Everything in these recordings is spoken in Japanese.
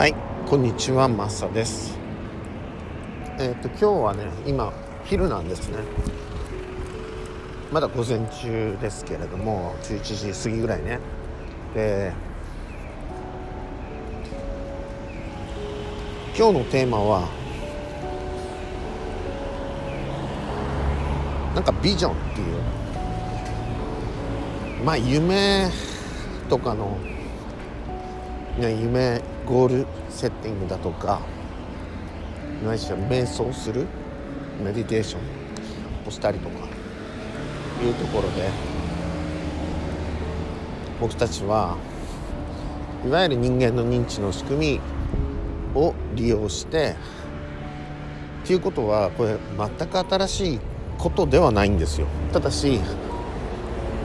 はいこんにちはマッサです。えっ、と今日はね今昼なんですね。まだ午前中ですけれども11時過ぎぐらいね。で今日のテーマはなんかビジョンっていう。まあ夢とかの、ね、夢ゴールセッティングだとかないしは瞑想するメディテーションをしたりとかいうところで僕たちはいわゆる人間の認知の仕組みを利用してっていうことはこれ全く新しいことではないんですよ。ただし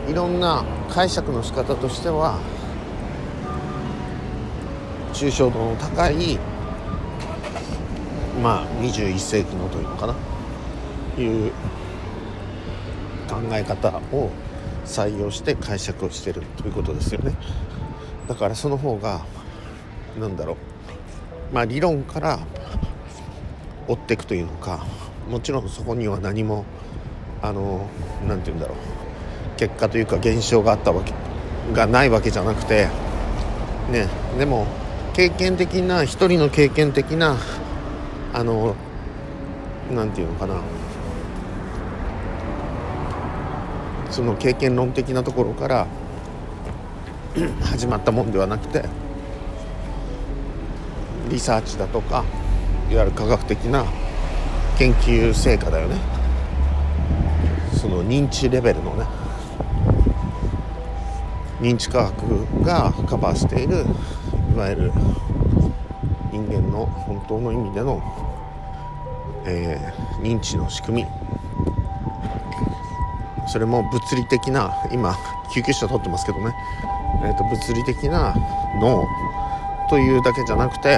いろんな解釈の仕方としては抽象度の高いまあ21世紀のというのかな。いう考え方を採用して解釈をしてるということですよね。だからその方が何だろう。まあ理論から追っていくというのかもちろんそこには何もあの何て言うんだろう。結果というか現象があったわけがないわけじゃなくてねでも経験的な一人の経験的なあの何て言うのかな。その経験論的なところから 始まったもんではなくてリサーチだとかいわゆる科学的な研究成果だよね。その認知レベルのね認知科学がカバーしているわゆる人間の本当の意味での、えー、認知の仕組み。それも物理的な今救急車取ってますけどね、えーと、物理的な脳というだけじゃなくて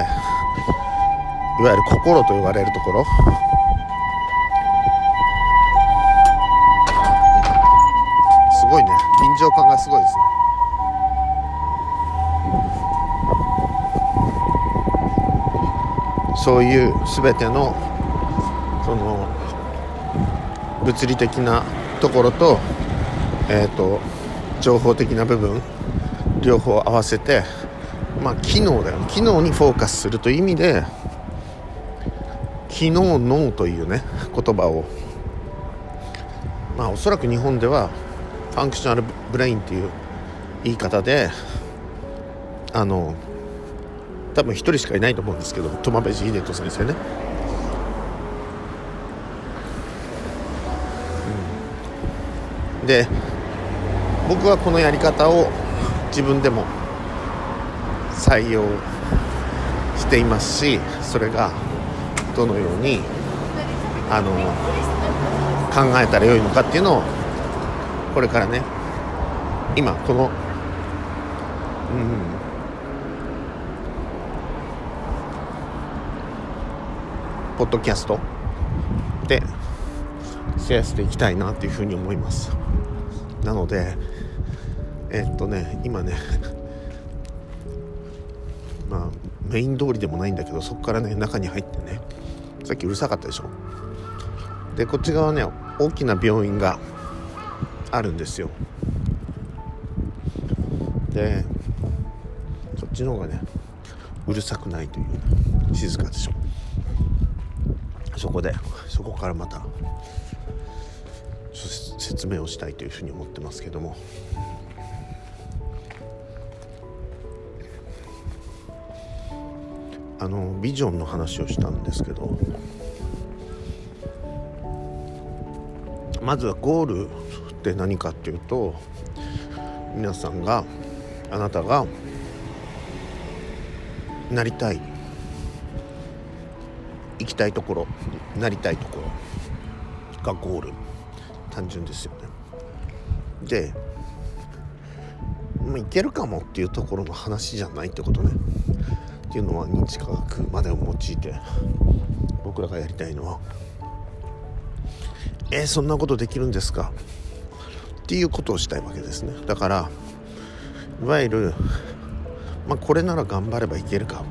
いわゆる心と言われるところすごいね臨場感がすごいですねそういう全てのその物理的なところと,、えーと、情報的な部分両方合わせてまあ機能だよね。機能にフォーカスするという意味で機能脳というね言葉を。まあおそらく日本では functional brain っていう言い方であの多分1人しかいないと思うんですけど苫米地英人先生ね、うん、で僕はこのやり方を自分でも採用していますしそれがどのようにあの考えたらよいのかっていうのをこれからね今このうん。ポッドキャストでシェアしていきたいなっていうふうに思います。なのでえっとね今ね まあメイン通りでもないんだけどそこからね中に入ってねさっきうるさかったでしょ。でこっち側ね大きな病院があるんですよ。でそっちの方がねうるさくないという静かでしょ。そこで。そこからまた説明をしたいというふうに思ってますけども。あのビジョンの話をしたんですけどまずはゴールって何かっていうと皆さんがあなたがなりたい。行きたいところなりたいところ。がゴール。単純ですよね。で、いけるかもっていうところの話じゃないってことね。っていうのは認知科学までを用いて僕らがやりたいのは。えー、そんなことできるんですか？っていうことをしたいわけですね。だからいわゆる、まあ、これなら頑張ればいけるか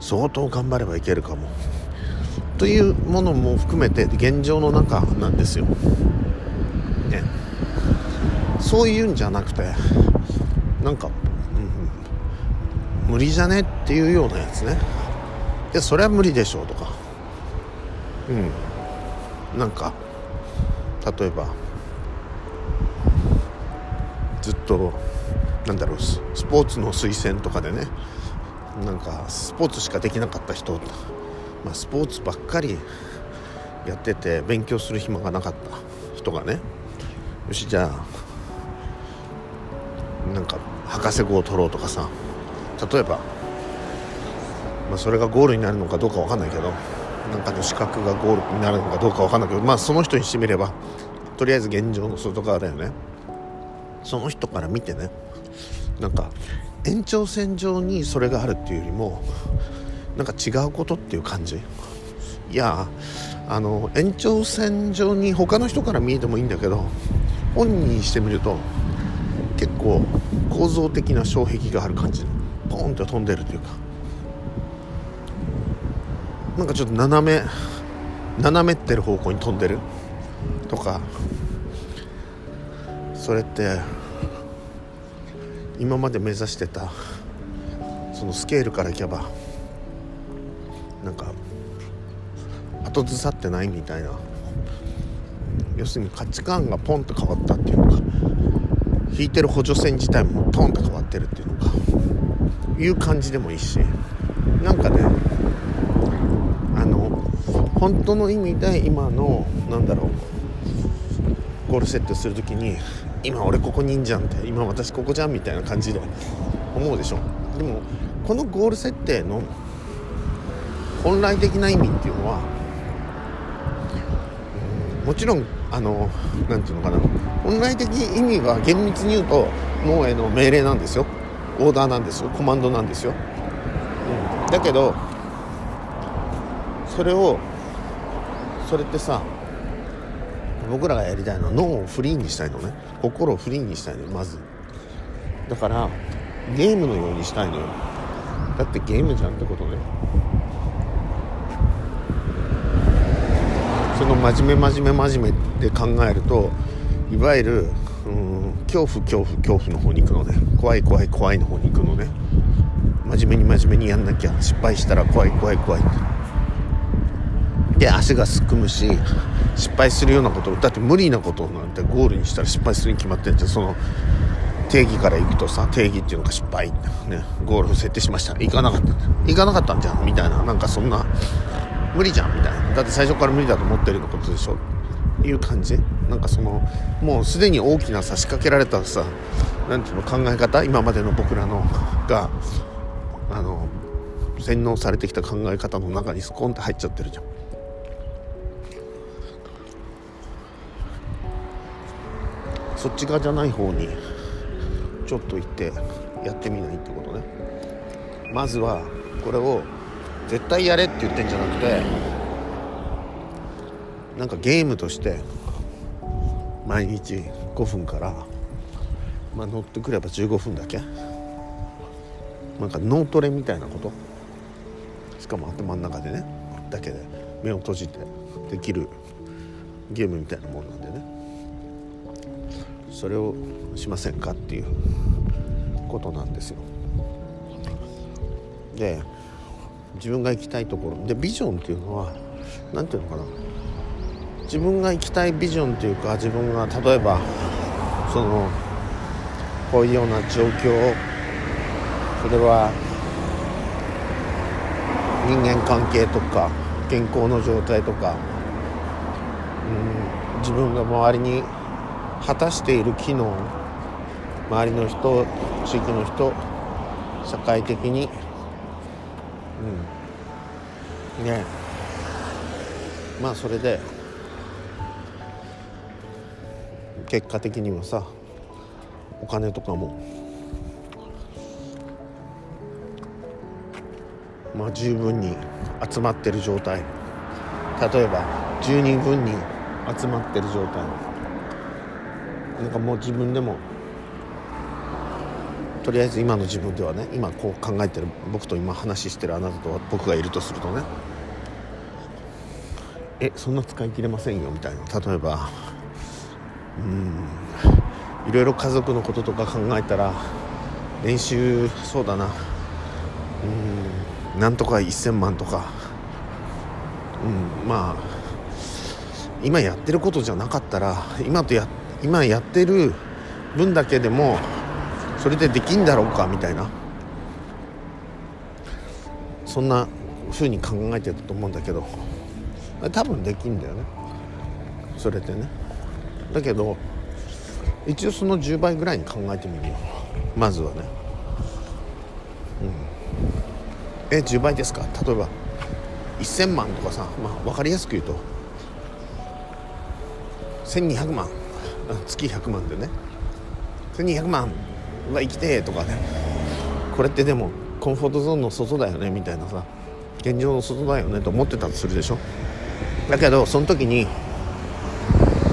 相当頑張ればいけるかも。というものも含めて現状の中なんですよ。ね。そういうんじゃなくてなんか、うん、無理じゃねっていうようなやつね。でそれは無理でしょうとか。うん。なんか例えばずっとなんだろうスポーツの推薦とかでね。なんかスポーツしかできなかった人、まあ、スポーツばっかりやってて勉強する暇がなかった人がね。よしじゃあなんか博士号を取ろうとかさ。例えば、まあ、それがゴールになるのかどうか分かんないけどなんかの資格がゴールになるのかどうか分かんないけどまあその人にしてみればとりあえず現状の外側だよね。その人から見てねなんか延長線上にそれがあるっていうよりもなんか違うことっていう感じ？いやあの延長線上に他の人から見えてもいいんだけど本人にしてみると結構構造的な障壁がある感じ。ポーンと飛んでるというか。なんかちょっと斜め斜めってる方向に飛んでる？とか。それって今まで目指してたそのスケールからいけばなんか後ずさってないみたいな。要するに価値観がポンと変わったっていうのか引いてる補助線自体もトンと変わってるっていうのかいう感じでもいいし。なんかねあの本当の意味で今のなんだろうゴール設定する時に今俺ここにいんじゃんって今私ここじゃんみたいな感じで思うでしょ。でもこのゴール設定の本来的な意味っていうのは、うん、もちろんあの何て言うのかな。本来的意味は厳密に言うと脳への命令なんですよ。オーダーなんですよ。コマンドなんですよ、うん、だけどそれをそれってさ僕らがやりたいのは脳をフリーにしたいのね。心をフリーにしたいのまず。だからゲームのようにしたいのよ。だってゲームじゃんってことねその真面目真面目真面目で考えるといわゆるうん恐怖恐怖恐怖の方に行くのね怖い怖い怖いの方に行くのね真面目に真面目にやんなきゃ失敗したら怖い怖い怖い。で足がすくむし失敗するようなことだって無理なことなんてゴールにしたら失敗するに決まってんじゃその定義からいくとさ定義っていうのが失敗。ねゴールを設定しました。行かなかった。行かなかったんじゃん。みたいななんかそんな無理じゃんみたいな。だって最初から無理だと思ってるのことでしょ。いう感じ。なんかそのもうすでに大きな差し掛けられたさ何ていうの考え方。今までの僕らのがあの洗脳されてきた考え方の中にスコンって入っちゃってるじゃん。そっち側じゃない方にちょっと行ってやってみないってことね。まずはこれを絶対やれって言ってんじゃなくてなんかゲームとして毎日5分からまあ乗ってくれば15分だけ。なんか脳トレみたいなこと。しかも頭の中でねだけで目を閉じてできるゲームみたいなもんなんでね。それをしませんかっていうことなんですよ。で自分が行きたいところ。でビジョンっていうのは何ていうのかな。自分が行きたいビジョンというか自分が例えばそのこういうような状況それは人間関係とか健康の状態とか、うん、自分が周りに果たしている機能周りの人地域の人社会的にうん。ね。まあそれで。結果的にはさお金とかも。まあ十分に集まってる状態。例えば十人分に集まってる状態。なんかもう自分でもとりあえず今の自分ではね今こう考えてる僕と今話してるあなたと僕がいるとするとねえそんな使い切れませんよみたいな。例えばうんいろいろ家族のこととか考えたら練習そうだな。うんなんとか1000万とか。うんまあ今やってることじゃなかったら今とや今やってる分だけでもそれでできんだろうかみたいな。そんな風に考えてたと思うんだけど。多分できんだよね。それでね。だけど一応その10倍ぐらいに考えてみるよ。まずはね。うん。え10倍ですか？例えば1000万とかさ、まあ、分かりやすく言うと。1200万。月100万でね。1200万は生きてとかね。これってでもコンフォートゾーンの外だよねみたいなさ現状の外だよねと思ってたとするでしょ。だけどその時に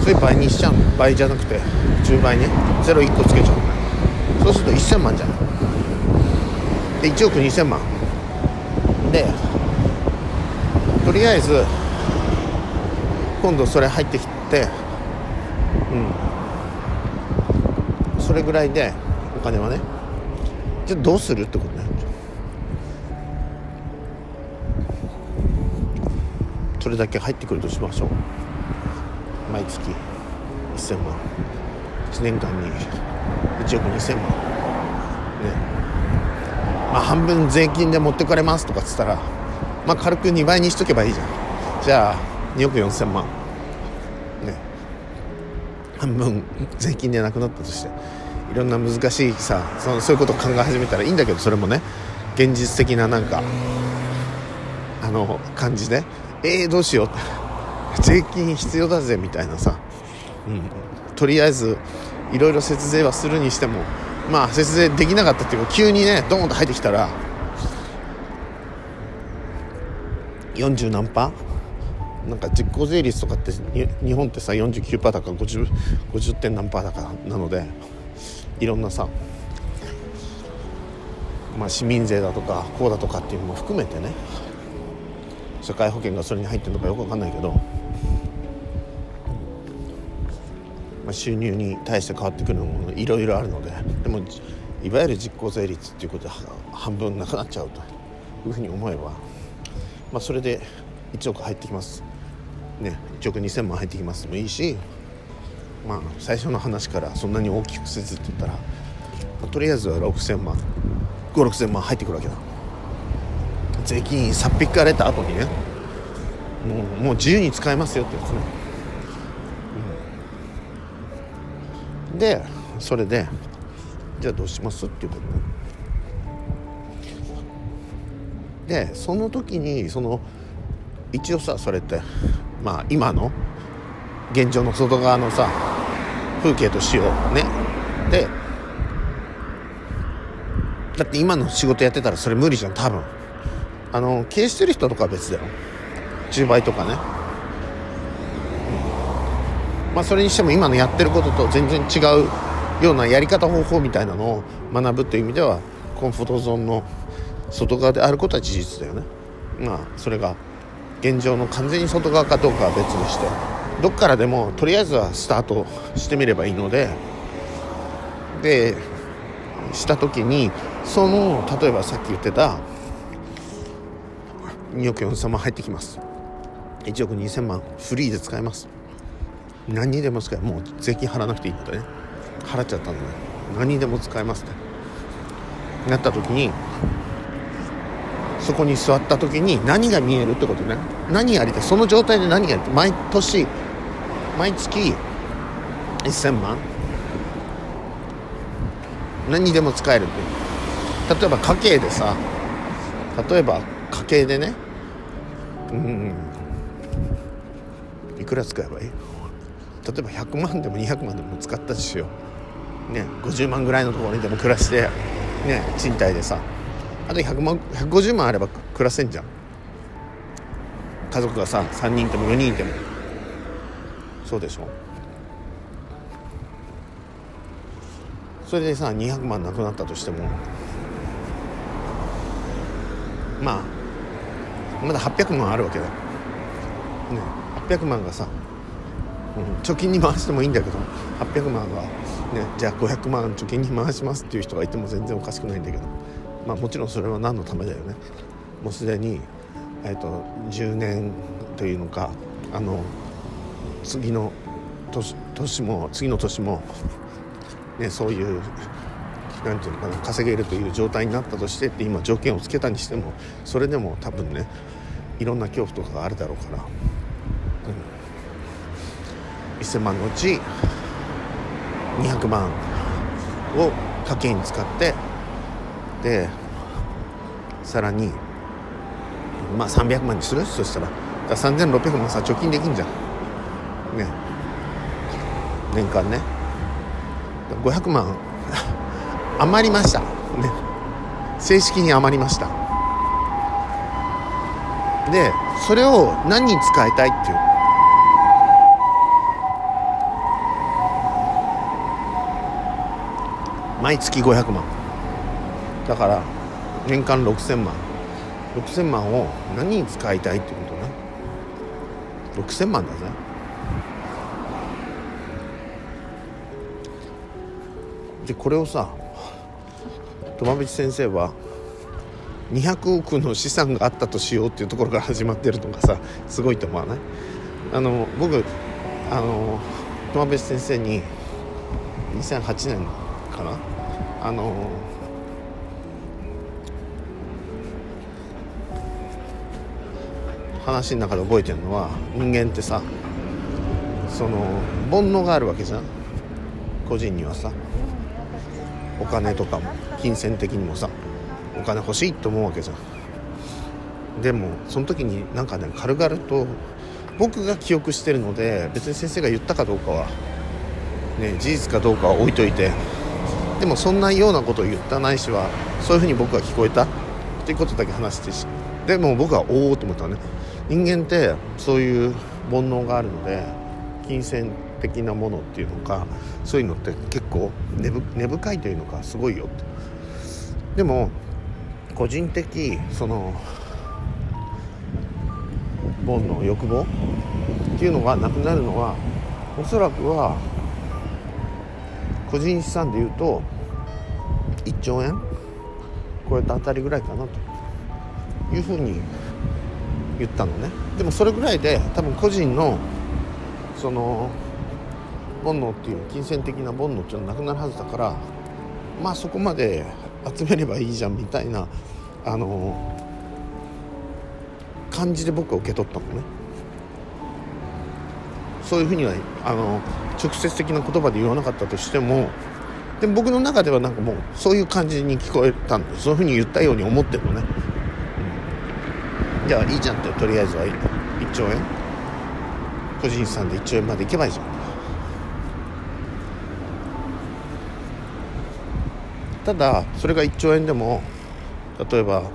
それ倍にしちゃう倍じゃなくて10倍ね。01個つけちゃう。そうすると1000万じゃんで1億2000万。でとりあえず今度それ入ってきてうん。それぐらいでお金はね。じゃあどうするってことねそれだけ入ってくるとしましょう。毎月1000万。1年間に1億2000万。ね。まあ半分税金で持ってかれますとかっつったらまあ軽く2倍にしとけばいいじゃん。じゃあ2億4000万。ね。半分税金でなくなったとして。いろんな難しいさそのそういうことを考え始めたらいいんだけどそれもね現実的ななんかあの感じでえー、どうしよう。税金必要だぜみたいなさ、うん、とりあえずいろいろ節税はするにしてもまあ節税できなかったっていうか急にねドーンと入ってきたら40何パー？なんか実効税率とかって日本ってさ49%だか 50, 50点何パーだかなのでいろんなさ、まあ、市民税だとかこうだとかっていうのも含めてね社会保険がそれに入ってるのかよく分かんないけど、まあ、収入に対して変わってくるのもいろいろあるのででもいわゆる実効税率っていうことで半分なくなっちゃうというふうに思えば、まあ、それで1億入ってきます。ね、1億2000万入ってきますもいいしまあ最初の話からそんなに大きくせずって言ったら、まあ、とりあえずは6000万56000万入ってくるわけだ。税金さっ引かれた後にねもうもう自由に使えますよってやつね、うん、でそれでじゃあどうしますっていうことね。でその時にその一応さそれってまあ今の現状の外側のさ風景としようね。でだって今の仕事やってたらそれ無理じゃん多分。あの経営してる人とかは別だよ。10倍とかね、うん、まあそれにしても今のやってることと全然違うようなやり方方法みたいなのを学ぶという意味ではコンフォートゾーンの外側であることは事実だよね。まあそれが現状の完全に外側かどうかは別にして。どっからでもとりあえずはスタートしてみればいいのででした時にその例えばさっき言ってた2億4000万入ってきます。1億2000万フリーで使えます。何にでも使えもう税金払わなくていいのでね。払っちゃったので何にでも使えますってなった時にそこに座った時に何が見えるってことね。何やりたい。その状態で何やりたい。毎年毎月1000万。何にでも使えるって。例えば家計でさ例えば家計でね。うんいくら使えばいい？例えば100万でも200万でも使ったとしよね50万ぐらいのところにでも暮らしてね賃貸でさ。あと100万150万あれば暮らせんじゃん。家族がさ3人いても4人いても。そうでしょそれでさ200万なくなったとしてもまあまだ800万あるわけだ、ね、800万がさ、うん、貯金に回してもいいんだけど800万が、ね、じゃあ500万貯金に回しますっていう人がいても全然おかしくないんだけどまあもちろんそれは何のためだよね。もうすでに、えーと、10年というのかあの次の年年も次の年も、ね、そういうなんていうのかな稼げるという状態になったとしてって今条件をつけたにしてもそれでも多分ねいろんな恐怖とかがあるだろうから、うん、1000万のうち200万を家計に使ってでさらにまあ300万にする？そしたら。ら3600万さ貯金できんじゃん。ね。年間ね。500万。余りました。ね。正式に余りました。でそれを何に使いたいっていう。毎月500万。だから年間6000万。6000万を何に使いたいってことね。6000万だぜ。でこれをさ苫淵先生は200億の資産があったとしようっていうところから始まってるのがさすごいと思わない？あの僕あの苫淵先生に2008年かな？あの話の中で覚えてるのは人間ってさその煩悩があるわけじゃん？個人にはさ。お金とかも金銭的にもさお金欲しいと思うわけじゃん。でもその時になんかね軽々と僕が記憶してるので別に先生が言ったかどうかはね事実かどうかは置いといてでもそんなようなことを言ったないしはそういうふうに僕は聞こえたっていうことだけ話してしでも僕はおおと思ったね。人間ってそういう煩悩があるので金銭的なものっていうのかそういうのって結構根深いというのかすごいよって。でも個人的その煩悩欲望っていうのがなくなるのはおそらくは個人資産でいうと1兆円？超えたあたりぐらいかなと。いうふうに言ったのね。でもそれぐらいで多分個人のその煩悩っていう金銭的な煩悩っていうのはなくなるはずだからまあそこまで集めればいいじゃんみたいなあの感じで僕は受け取ったのね。そういうふうにはあの直接的な言葉で言わなかったとしてもでも僕の中ではなんかもうそういう感じに聞こえたんでそういうふうに言ったように思ってるのね。うん。じゃあいいじゃんってとりあえずは1兆円。個人資産で1兆円までいけばいいじゃん。ただそれが1兆円でも例えば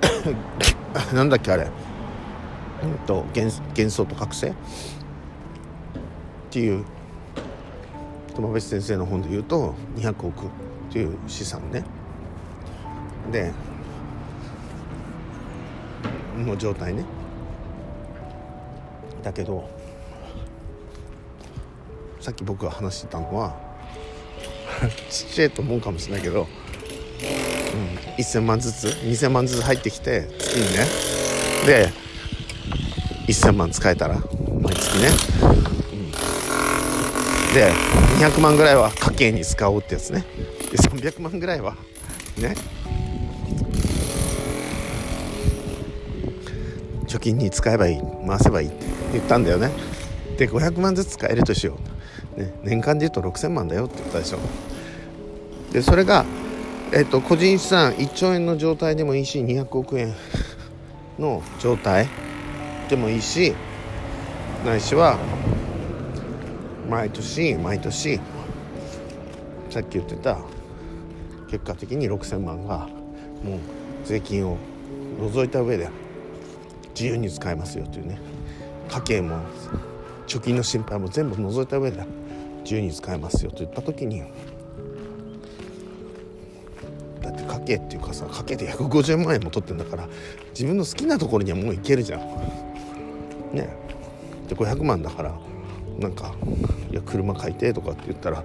なんだっけあれ。うんと幻幻想と覚醒。っていう友部先生の本で言うと200億っていう資産ね。での状態ね。だけどさっき僕が話してたのはちっちゃいと思うかもしれないけど、うん、1,000万ずつ？2,000万ずつ入ってきて月にね。で1,000万使えたら毎月ね、うん、で200万ぐらいは家計に使おうってやつね。で300万ぐらいはね。貯金に使えばいい回せばいいって言ったんだよね。で500万ずつ使えるとしよう、ね、年間で言うと6000万だよって言ったでしょ。でそれが、えっと、個人資産1兆円の状態でもいいし200億円の状態でもいいしないしは毎年毎年さっき言ってた結果的に6000万がもう税金を除いた上で自由に使えますよというね。家計も貯金の心配も全部除いた上で自由に使えますよと言った時にだってかけっていうかさかけて150万円も取ってんだから自分の好きなところにはもう行けるじゃん。ね。で500万だからなんか「いや車買いて」とかって言ったら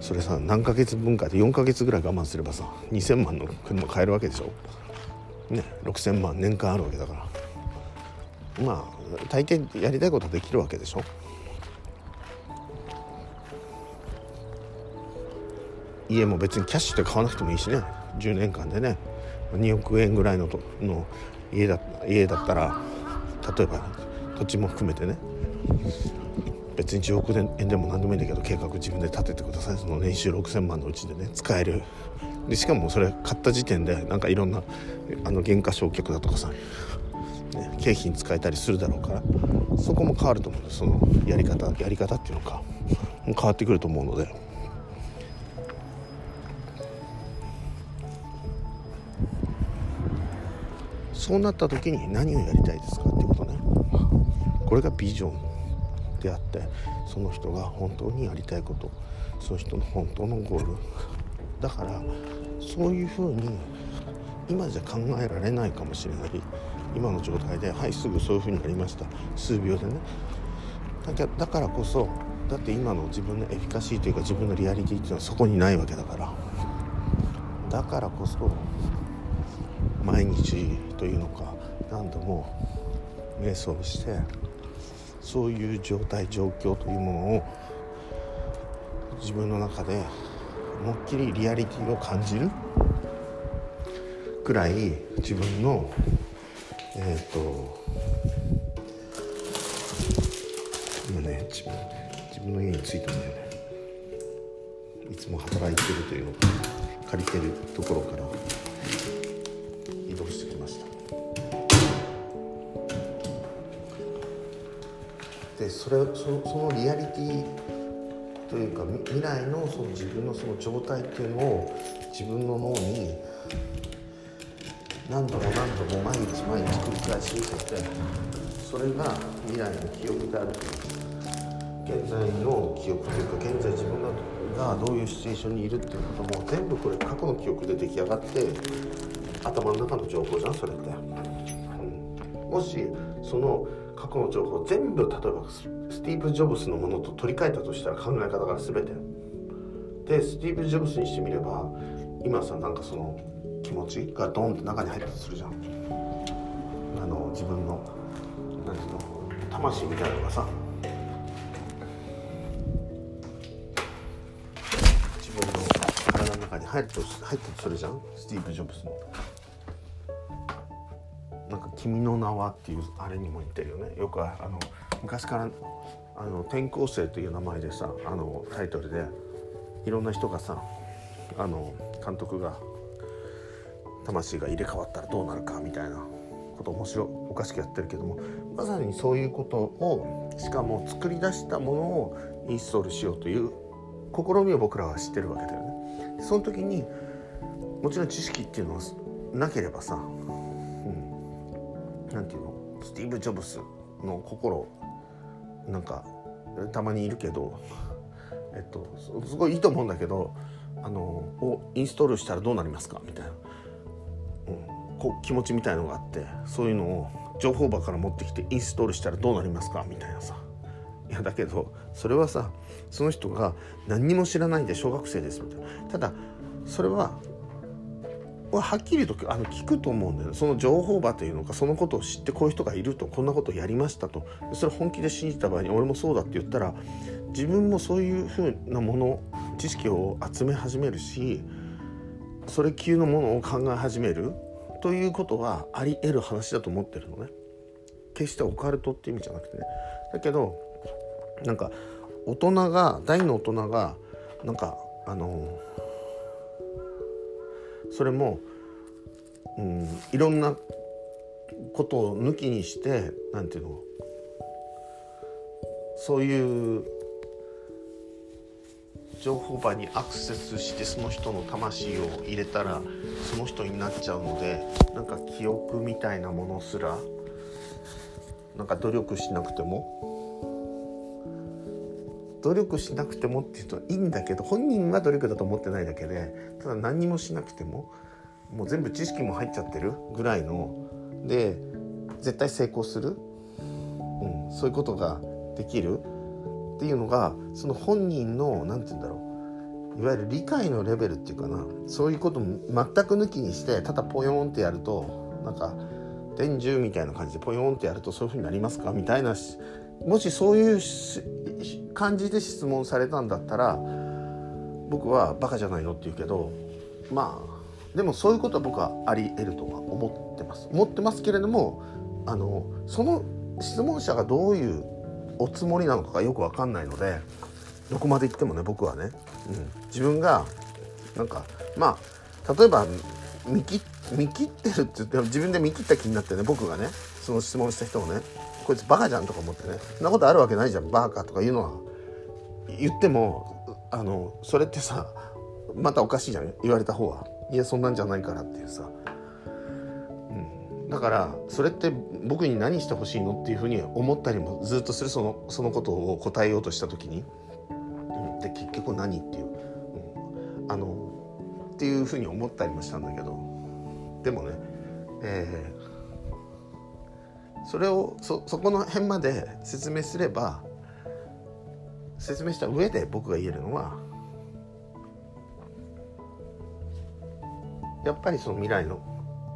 それさ何ヶ月分かで4ヶ月ぐらい我慢すればさ2,000万の車買えるわけでしょ。ね。6,000万年間あるわけだから。まあ大抵やりたいことはできるわけでしょ。家も別にキャッシュで買わなくてもいいしね。10年間でね。2億円ぐらいのとの家だ家だったら例えば土地も含めてね。別に10億円でも何でもいいんだけど計画自分で立ててください。その年収6,000万のうちでね。使える。でしかもそれ買った時点でなんかいろんなあの減価償却だとかさ、ね、経費に使えたりするだろうから。そこも変わると思うんです。そのやり方やり方っていうのか。変わってくると思うので。そうなった時に何をやりたいですかっていうことね。これがビジョンであってその人が本当にやりたいことその人の本当のゴール。だからそういうふうに今じゃ考えられないかもしれない今の状態ではいすぐそういうふうになりました。数秒でね。だだからこそだって今の自分のエフィカシーというか自分のリアリティっていうのはそこにないわけだから。だからこそ毎日というのか何度も瞑想してそういう状態状況というものを自分の中で思いっきりリアリティを感じるくらい自分のえっ、ー、と今ね自分自分の家に着いたんだよね。いつも働いてるというのか借りてるところから。それそのそのリアリティというか未来のその自分のその状態っていうのを自分の脳に何度も何度も毎日毎日繰り返し受けてそれが未来の記憶であると現在の記憶というか現在自分がどういうシチュエーションにいるっていうことも全部これ過去の記憶で出来上がって頭の中の情報じゃんそれって。もしその過去の情報全部例えばティーブ・ジョブスのものと取り替えたとしたら考え方が全て。でスティーブ・ジョブスにしてみれば今さなんかその気持ちがドンって中に入ったとするじゃん。あの自分の何ていうの魂みたいなのがさ。自分の体の中に入ると入ったとするじゃん。スティーブ・ジョブスの。なんか「君の名は」っていうあれにも似てるよね。よくあの昔からあの転校生という名前でさあのタイトルでいろんな人がさあの監督が魂が入れ替わったらどうなるかみたいなこと面白おかしくやってるけどもまさにそういうことをしかも作り出したものをインストールしようという試みを僕らは知ってるわけだよね。その時にもちろん知識っていうのはなければさ何て言うの？スティーブ・ジョブスの心なんかたまにいるけどえっとすごいいいと思うんだけどあのをインストールしたらどうなりますか？みたいな、うん、こう気持ちみたいのがあってそういうのを情報場から持ってきてインストールしたらどうなりますか？みたいなさ。いやだけどそれはさその人が何にも知らないで小学生ですみたいな。ただそれははっきりとあの聞くと思うんだよね。その情報場というのかそのことを知ってこういう人がいるとこんなことをやりましたと。それ本気で信じた場合に俺もそうだって言ったら自分もそういうふうなもの知識を集め始めるしそれ級のものを考え始めるということはあり得る話だと思ってるのね。決してオカルトって意味じゃなくてね。だけどなんか大人が大の大人がなんかあのそれも、うん、いろんなことを抜きにして何て言うのそういう情報場にアクセスしてその人の魂を入れたらその人になっちゃうのでなんか記憶みたいなものすらなんか努力しなくても努力しなくてもっていうといいんだけど本人は努力だと思ってないだけでただ何もしなくてももう全部知識も入っちゃってるぐらいので絶対成功する、うん、そういうことができるっていうのがその本人の何て言うんだろう。いわゆる理解のレベルっていうかな。そういうことも全く抜きにしてただポヨンってやるとなんか電柱みたいな感じでポヨンってやるとそういうふうになりますか？みたいなもしそういう感じで質問されたんだったら僕はバカじゃないのって言うけどまあでもそういうことは僕はあり得るとは思ってます。思ってますけれどもあのその質問者がどういうおつもりなのかがよく分かんないのでどこまで行ってもね僕はね、うん、自分がなんかまあ例えば見切見切ってるって言って自分で見切った気になってね僕がねその質問した人をねこいつバカじゃんとか思ってね。そんなことあるわけないじゃん。バカとか言うのは。言ってもあのそれってさまたおかしいじゃん言われた方は。いやそんなんじゃないからっていうさ、うん、だからそれって僕に何してほしいのっていうふうに思ったりもずっとする。そのそのことを答えようとした時に、うん、で結局何っていう、うん、あのっていうふうに思ったりもしたんだけど。でもね、えー、それをそそこの辺まで説明すれば説明した上で僕が言えるのはやっぱりその未来の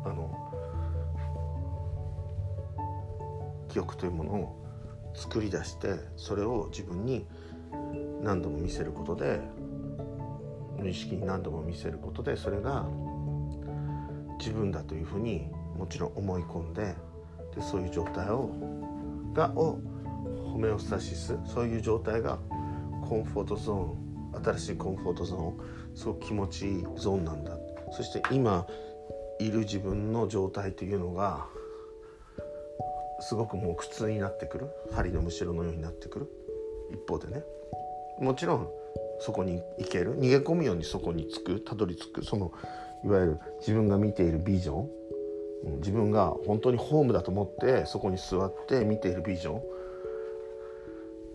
あの記憶というものを作り出してそれを自分に何度も見せることで無意識に何度も見せることでそれが自分だというふうにもちろん思い込んででそういう状態をがをホメオスタシスそういう状態がコンフォートゾーン新しいコンフォートゾーンすごく気持ちいいゾーンなんだ。そして今いる自分の状態というのがすごくもう苦痛になってくる。針のむしろのようになってくる。一方でね。もちろんそこに行ける。逃げ込むようにそこに着く。たどり着く。そのいわゆる自分が見ているビジョン。自分が本当にホームだと思ってそこに座って見ているビジョン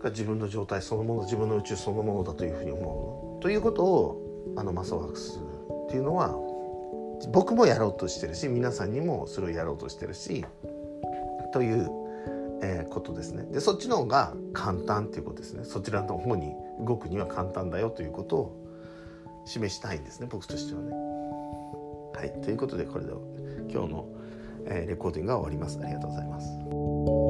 が自分の状態そのもの自分の宇宙そのものだというふうに思うということをあのマサワークスっていうのは僕もやろうとしてるし皆さん。にもそれをやろうとしてるしという、えー、ことですねでそっちの方が簡単っていうことですねそちらの方に動くには簡単だよということを示したいん。ですね僕としてはね。はいということでこれで今日の、えー、レコーディングが終わります。ありがとうございます。